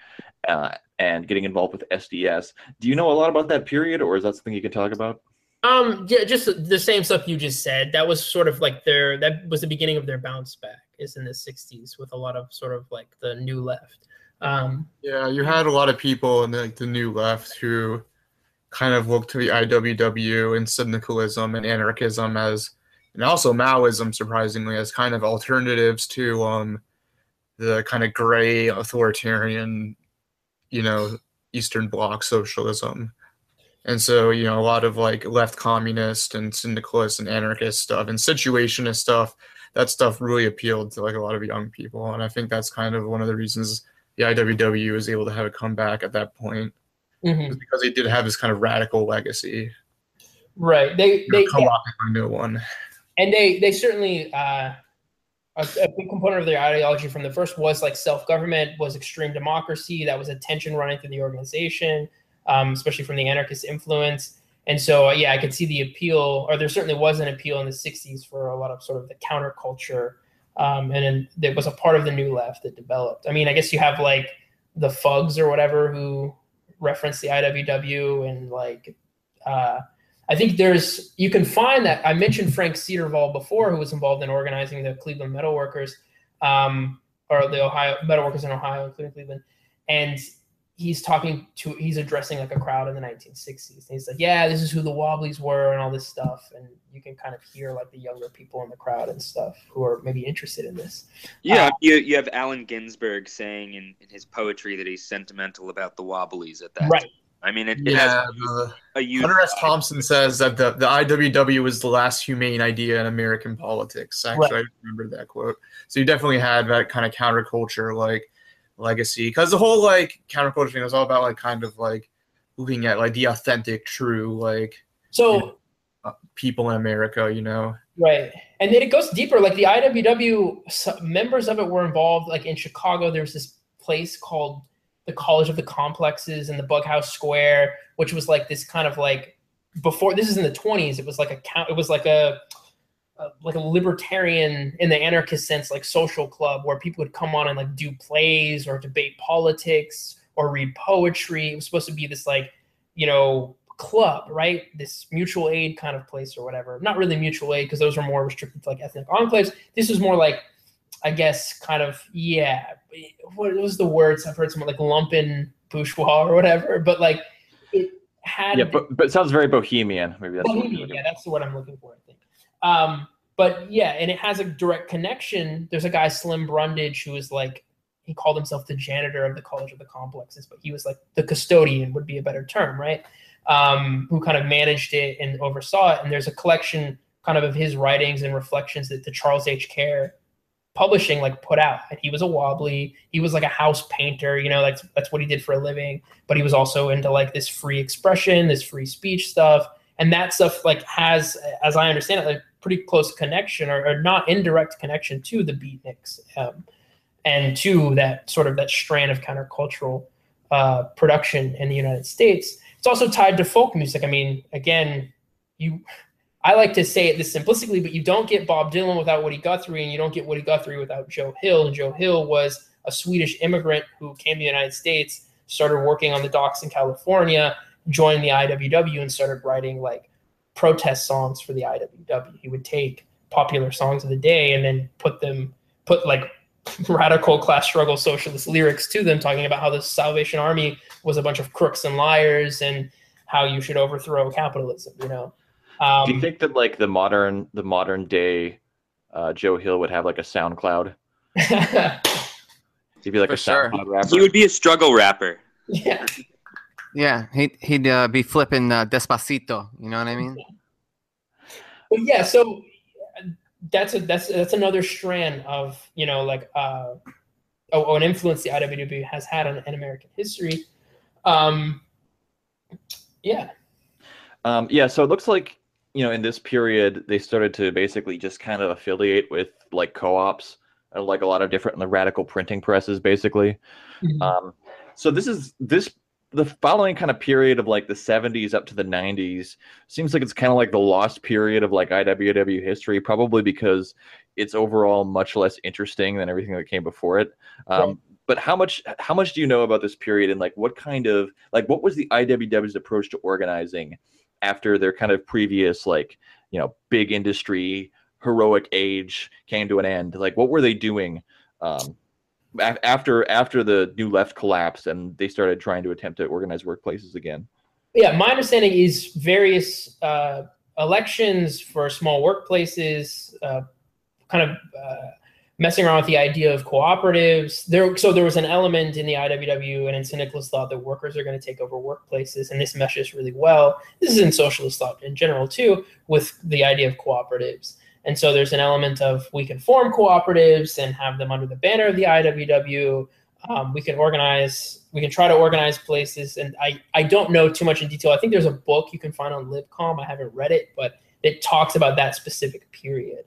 uh, and getting involved with SDS. Do you know a lot about that period, or is that something you can talk about? Um, yeah, just the same stuff you just said. That was sort of like their that was the beginning of their bounce back. Is in the '60s with a lot of sort of like the new left. Um, Yeah, you had a lot of people in the, like the new left who kind of looked to the IWW and syndicalism and anarchism as, and also Maoism, surprisingly, as kind of alternatives to um, the kind of gray authoritarian, you know, Eastern Bloc socialism. And so, you know, a lot of like left communist and syndicalist and anarchist stuff and situationist stuff, that stuff really appealed to like a lot of young people. And I think that's kind of one of the reasons the IWW was able to have a comeback at that point mhm. because they did have this kind of radical legacy. Right. They You know, they co-opted by no one. and they they certainly uh, a, a big component of their ideology from the first was like self government, was extreme democracy. That was a tension running through the organization, um, especially from the anarchist influence. And so, uh, yeah, I could see the appeal, or there certainly was an appeal in the '60s for a lot of sort of the counterculture, um, and then there was a part of the new left that developed. I mean, I guess you have like the Fugs or whatever who reference the IWW and like. Uh, I think there's you can find that I mentioned Frank Cedervall before, who was involved in organizing the Cleveland Metalworkers, um, or the Ohio Metalworkers in Ohio, including Cleveland, and he's talking to he's addressing like a crowd in the 1960s. And he's like, "Yeah, this is who the Wobblies were and all this stuff," and you can kind of hear like the younger people in the crowd and stuff who are maybe interested in this. Yeah, Uh, you you have Allen Ginsberg saying in, in his poetry that he's sentimental about the Wobblies at that. Right. time. I mean, it, it Yeah, has the, a youth. Hunter S. Thompson says that the, the IWW was the last humane idea in American politics. Actually, I remember that quote. So you definitely had that kind of counterculture like legacy because the whole like counterculture thing was all about like kind of like looking at like the authentic, true like So uh, people in America. You know, Right. And then it goes deeper. Like the IWW, members of it were involved. Like in Chicago, there's this place called the College of the Complexes in the Bughouse Square, which was like this kind of like before this is in the 20s. It was like a count, it was like a, like a libertarian in the anarchist sense, like social club where people would come on and like do plays or debate politics or read poetry. It was supposed to be this like, you know, club, right? This mutual aid kind of place or whatever. Not really mutual aid because those are more restricted to like ethnic enclaves. This was more like, I guess, kind of yeah. What was the words I've heard? Someone like lumpen bourgeois or whatever. But like, it had Yeah, but, but it sounds very bohemian. Maybe that's what Bohemian, yeah, that's word I'm looking for, I think. Um, but yeah, and it has a direct connection. There's a guy, Slim Brundage, who is like, he called himself the janitor of the College of the Complexes, but he was like the custodian, would be a better term, right? Um, who kind of managed it and oversaw it. And there's a collection kind of of his writings and reflections that the Charles H. Kerr publishing like put out. And he was a wobbly, he was like a house painter, you know, that's that's what he did for a living. But he was also into like this free expression, this free speech stuff and that stuff like has as i understand it a pretty close connection or, or not indirect connection to the beatniks um, and to that sort of that strand of countercultural uh, production in the united states. It's also tied to folk music. I mean again you i like to say it this simplistically but you don't get bob dylan without woody guthrie and you don't get woody guthrie without joe hill. And joe hill was a swedish immigrant who came to the united states started working on the docks in california joined the IWW and started writing like protest songs for the IWW. He would take popular songs of the day and then put them put like radical class struggle socialist lyrics to them talking about how the Salvation Army was a bunch of crooks and liars and how you should overthrow capitalism, you know. Um, Do you think that like the modern the modern day uh, Joe Hill would have like a SoundCloud? He'd be like For a sure. SoundCloud rapper. He would be a struggle rapper. yeah. Yeah, he'd he'd uh, be flipping uh, Despacito. You know what I mean? But yeah, so uh, that's a that's that's another strand of you know like uh oh, an influence the IWW has had on in American history. Um, yeah, Um, yeah, so it looks like you know in this period they started to basically just kind of affiliate with like co-ops, uh, like a lot of different the radical printing presses, basically. Mhm. Um, so this is this the following kind of period of like the 70s up to the 90s seems like it's kind of like the lost period of like IWW history, probably because it's overall much less interesting than everything that came before it. Um, Right. But how much how much do you know about this period and like what kind of like what was the IWW's approach to organizing after their kind of previous like you know big industry heroic age came to an end? Like what were they doing? Um, after after the new left collapsed and they started trying to attempt to organize workplaces again. yeah, my understanding is various uh, elections for small workplaces, uh, kind of uh, messing around with the idea of cooperatives. There, so there was an element in the IWW and in syndicalist thought that workers are going to take over workplaces, and this meshes really well. This is in socialist thought in general too, with the idea of cooperatives. And so there's an element of we can form cooperatives and have them under the banner of the IWW. Um, we can organize, we can try to organize places. And I, I don't know too much in detail. I think there's a book you can find on LibCom. I haven't read it, but it talks about that specific period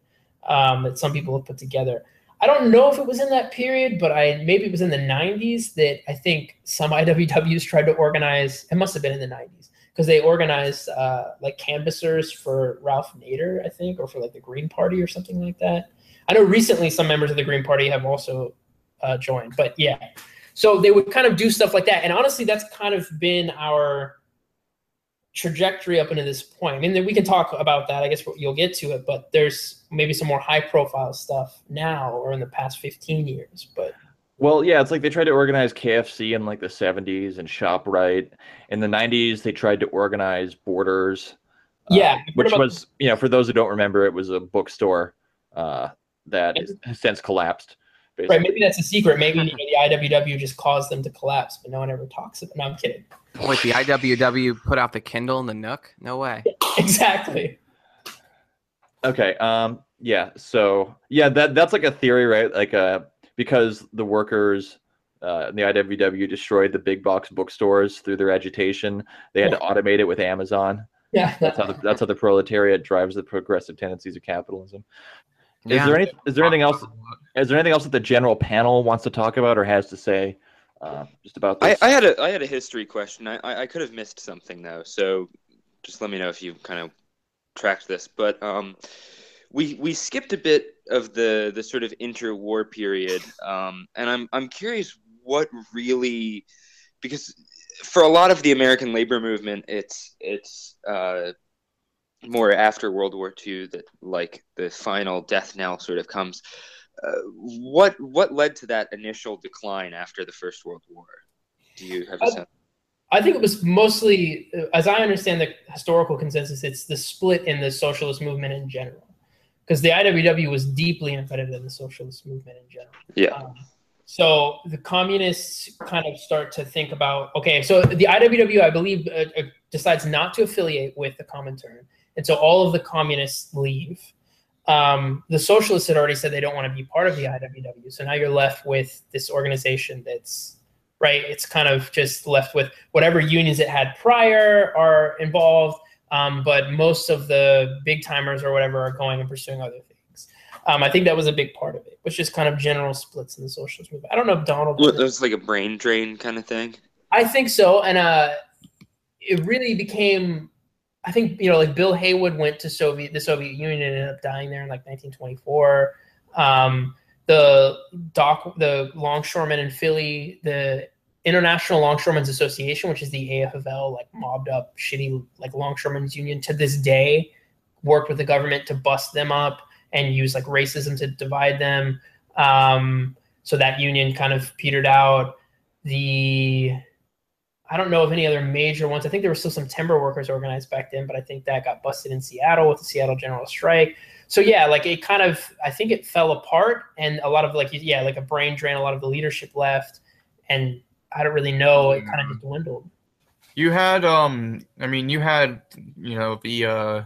um, that some people have put together. I don't know if it was in that period, but I maybe it was in the 90s that I think some IWWs tried to organize. It must have been in the 90s because they organized uh, like canvassers for Ralph Nader, I think, or for like the Green Party or something like that. I know recently some members of the Green Party have also uh, joined, but yeah. So they would kind of do stuff like that, and honestly, that's kind of been our trajectory up into this point. I mean, we can talk about that. I guess you'll get to it, but there's maybe some more high-profile stuff now or in the past 15 years. But Well, yeah, it's like they tried to organize KFC in like the 70s and ShopRite. In the 90s, they tried to organize Borders. uh, Yeah, I've which about- was, you know, for those who don't remember, it was a bookstore uh, that is- has since collapsed. Basically. right, maybe that's a secret. Maybe you know, the IWW just caused them to collapse, but no one ever talks about. it. No, I'm kidding. Wait, the IWW put out the Kindle and the Nook? No way. exactly. Okay. Um. Yeah. So yeah, that that's like a theory, right? Like uh, because the workers. Uh, and the IWW destroyed the big box bookstores through their agitation. They had to automate it with Amazon. Yeah. That's how the, that's how the proletariat drives the progressive tendencies of capitalism. Is Yeah. there any is there anything else is there anything else that the general panel wants to talk about or has to say uh, just about I. I had a I had a history question. I, I I could have missed something though, so just let me know if you kind of tracked this. But um, we we skipped a bit of the the sort of interwar period, um, and I'm I'm curious what really because for a lot of the American labor movement, it's it's uh, more after World War II that like the final death knell sort of comes. Uh, what what led to that initial decline after the First World War? Do you have a sense? I think it was mostly, uh, as I understand the historical consensus, it's the split in the socialist movement in general. Because the IWW was deeply embedded in the socialist movement in general. Yeah. Um, so the communists kind of start to think about okay, so the IWW, I believe, uh, uh, decides not to affiliate with the Comintern, and so all of the communists leave. Um, the socialists had already said they don't want to be part of the IWW, so now you're left with this organization that's right. It's kind of just left with whatever unions it had prior are involved, um, but most of the big timers or whatever are going and pursuing other things. Um, I think that was a big part of it, which is kind of general splits in the socialist movement. I don't know if Donald. Well, it was like a brain drain kind of thing. I think so, and uh, it really became. I think you know, like Bill Haywood went to Soviet, the Soviet Union, and ended up dying there in like 1924. Um, the dock, the longshoremen in Philly, the International Longshoremen's Association, which is the AFL, like mobbed up, shitty like longshoremen's union, to this day, worked with the government to bust them up and use like racism to divide them. Um, so that union kind of petered out. The I don't know of any other major ones. I think there were still some timber workers organized back then, but I think that got busted in Seattle with the Seattle General Strike. So yeah, like it kind of, I think it fell apart, and a lot of like yeah, like a brain drain. A lot of the leadership left, and I don't really know. It kind of just dwindled. You had um I mean you had you know the uh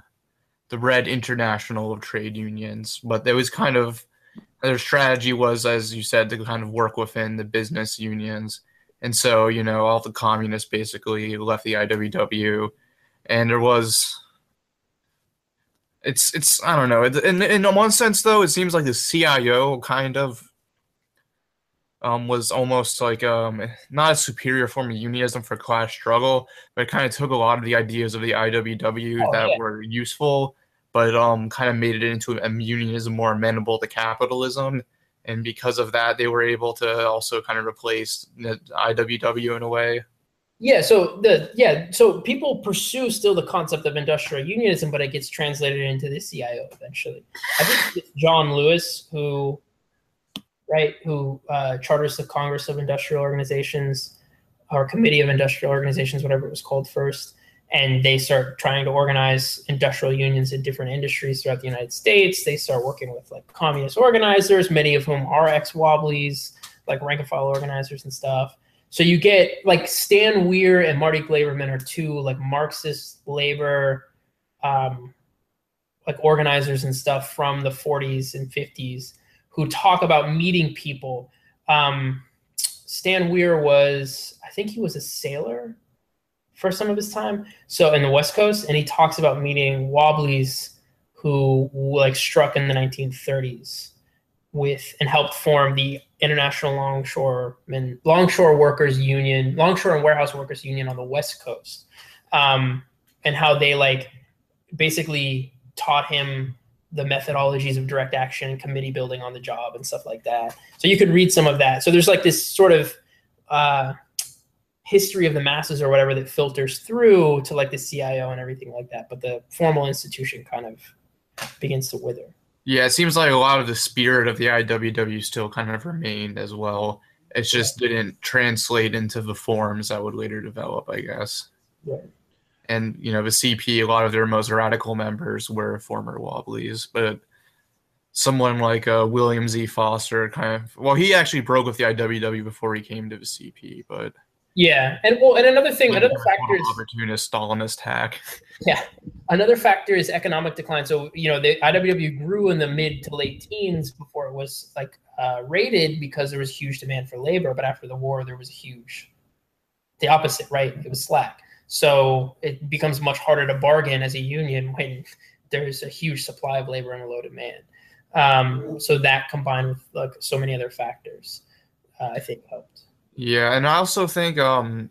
the Red International of Trade Unions, but there was kind of their strategy was as you said to kind of work within the business unions. And so, you know, all the communists basically left the IWW and there was it's it's I don't know. In in one sense though, it seems like the CIO kind of um, was almost like um, not a superior form of unionism for class struggle, but it kind of took a lot of the ideas of the IWW Oh, that yeah. were useful, but um, kind of made it into a unionism more amenable to capitalism. And because of that, they were able to also kind of replace the IWW in a way. Yeah, so the yeah, so people pursue still the concept of industrial unionism, but it gets translated into the CIO eventually. I think it's John Lewis who, right, who uh, charters the Congress of Industrial Organizations or Committee of Industrial Organizations, whatever it was called first, and they start trying to organize industrial unions in different industries throughout the United States. They start working with like communist organizers, many of whom are ex-Wobblies, like rank and file organizers and stuff. So you get like Stan Weir and Marty Glaberman are two like Marxist labor um, like organizers and stuff from the 40s and 50s who talk about meeting people. Um, Stan Weir was, I think he was a sailor for some of his time. So in the West Coast, and he talks about meeting Wobblies who like struck in the 1930s with and helped form the International Longshoremen Longshore Workers Union, Longshore and Warehouse Workers Union on the West Coast, um, and how they like basically taught him the methodologies of direct action and committee building on the job and stuff like that. So you could read some of that. So there's like this sort of uh, history of the masses or whatever that filters through to like the CIO and everything like that. But the formal institution kind of begins to wither. Yeah, it seems like a lot of the spirit of the IWW still kind of remained as well. It just didn't translate into the forms that would later develop, I guess. Right. And you know, the CP, a lot of their most radical members were former Wobblies, but someone like uh, William Z. Foster kind of well, he actually broke with the IWW before he came to the CP, but Yeah, and well, and another thing, another factor is opportunist Stalinist hack. Yeah. Another factor is economic decline. So, you know, the IWW grew in the mid to late teens before it was like uh, rated because there was huge demand for labor. But after the war, there was a huge, the opposite, right? It was slack. So it becomes much harder to bargain as a union when there's a huge supply of labor and a low demand. Um, so that combined with like so many other factors, uh, I think helped. Yeah, and I also think um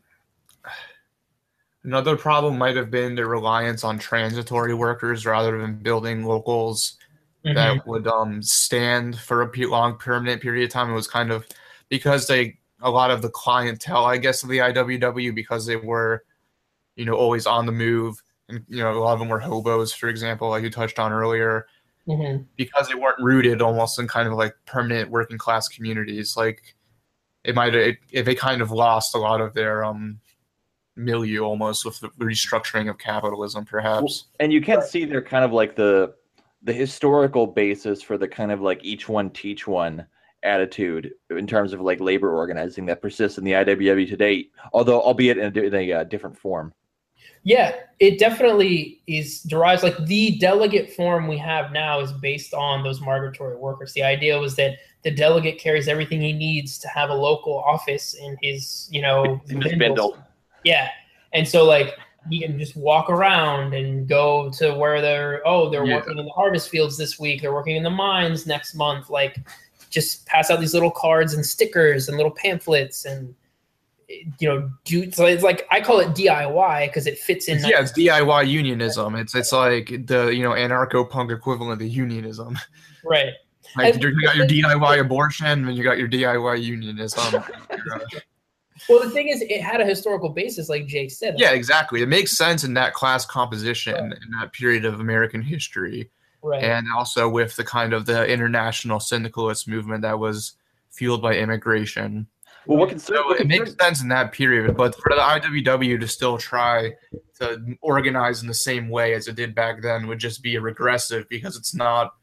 another problem might have been the reliance on transitory workers rather than building locals Mhm. that would um stand for a long permanent period of time. It was kind of because they a lot of the clientele, I guess, of the IWW because they were, you know, always on the move, and you know, a lot of them were hobos, for example, like you touched on earlier Mhm. because they weren't rooted almost in kind of like permanent working class communities like it might it, it, they kind of lost a lot of their um milieu almost with the restructuring of capitalism perhaps and you can see they're kind of like the the historical basis for the kind of like each one teach one attitude in terms of like labor organizing that persists in the IWW today, although albeit in a, in a uh, different form. Yeah, it definitely is derives like the delegate form we have now is based on those migratory workers. The idea was that the delegate carries everything he needs to have a local office in his, you know, In Bindle. bindle. Yeah, and so like he can just walk around and go to where they're. Oh, they're Yeah. working in the harvest fields this week. They're working in the mines next month. Like, just pass out these little cards and stickers and little pamphlets and you know do so it's like i call it diy because it fits in yeah it's diy unionism. It's it's like the you know anarcho-punk equivalent of unionism. Right. Like And- you got your diy abortion and you got your diy unionism. Well the thing is it had a historical basis like jake said. Yeah exactly. It makes sense in that class composition in that period of american history. Right. And also with the kind of the international syndicalist movement that was fueled by immigration. Well, what can So it makes sense in that period, but for the IWW to still try to organize in the same way as it did back then would just be a regressive because it's not,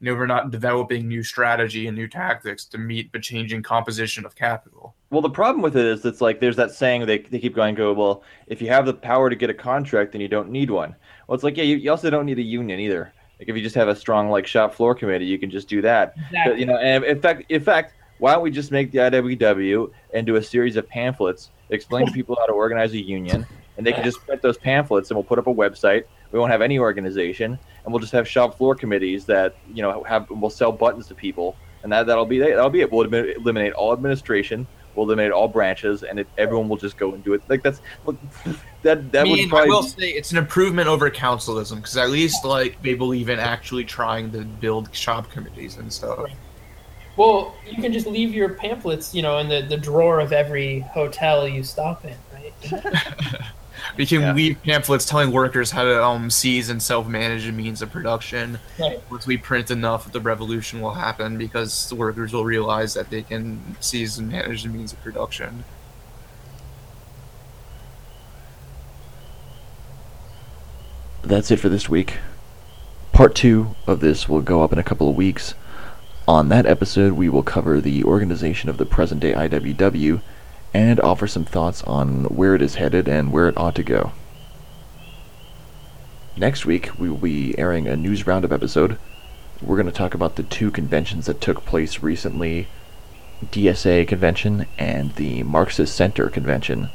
you know, we're not developing new strategy and new tactics to meet the changing composition of capital. Well, the problem with it is it's like there's that saying they, they keep going, go, well, if you have the power to get a contract, then you don't need one. Well, it's like, yeah, you, you also don't need a union either. Like if you just have a strong like shop floor committee, you can just do that. But, you know, and in fact, in fact, why don't we just make the IWW and do a series of pamphlets, explain to people how to organize a union, and they can just print those pamphlets, and we'll put up a website. We won't have any organization, and we'll just have shop floor committees that you know have we'll sell buttons to people, and that that'll be that'll be it. We'll admi- eliminate all administration. We'll eliminate all branches, and it, everyone will just go and do it. Like that's look, that that I would mean, I will say it's an improvement over councilism because at least like they believe in actually trying to build shop committees and stuff. Well, you can just leave your pamphlets, you know, in the, the drawer of every hotel you stop in, right? We can Yeah. leave pamphlets telling workers how to um, seize and self-manage the means of production. Right. Once we print enough, the revolution will happen because the workers will realize that they can seize and manage the means of production. That's it for this week. Part two of this will go up in a couple of weeks. On that episode, we will cover the organization of the present day IWW and offer some thoughts on where it is headed and where it ought to go. Next week, we will be airing a news roundup episode. We're going to talk about the two conventions that took place recently DSA convention and the Marxist Center convention.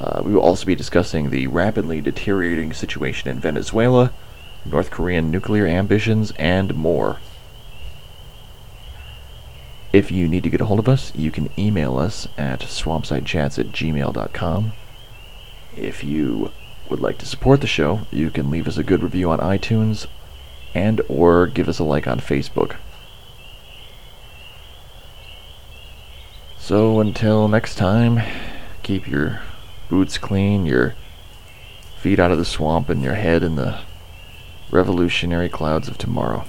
Uh, we will also be discussing the rapidly deteriorating situation in Venezuela, North Korean nuclear ambitions, and more. If you need to get a hold of us, you can email us at swampsidechats at gmail.com. If you would like to support the show, you can leave us a good review on iTunes and or give us a like on Facebook. So until next time, keep your boots clean, your feet out of the swamp, and your head in the revolutionary clouds of tomorrow.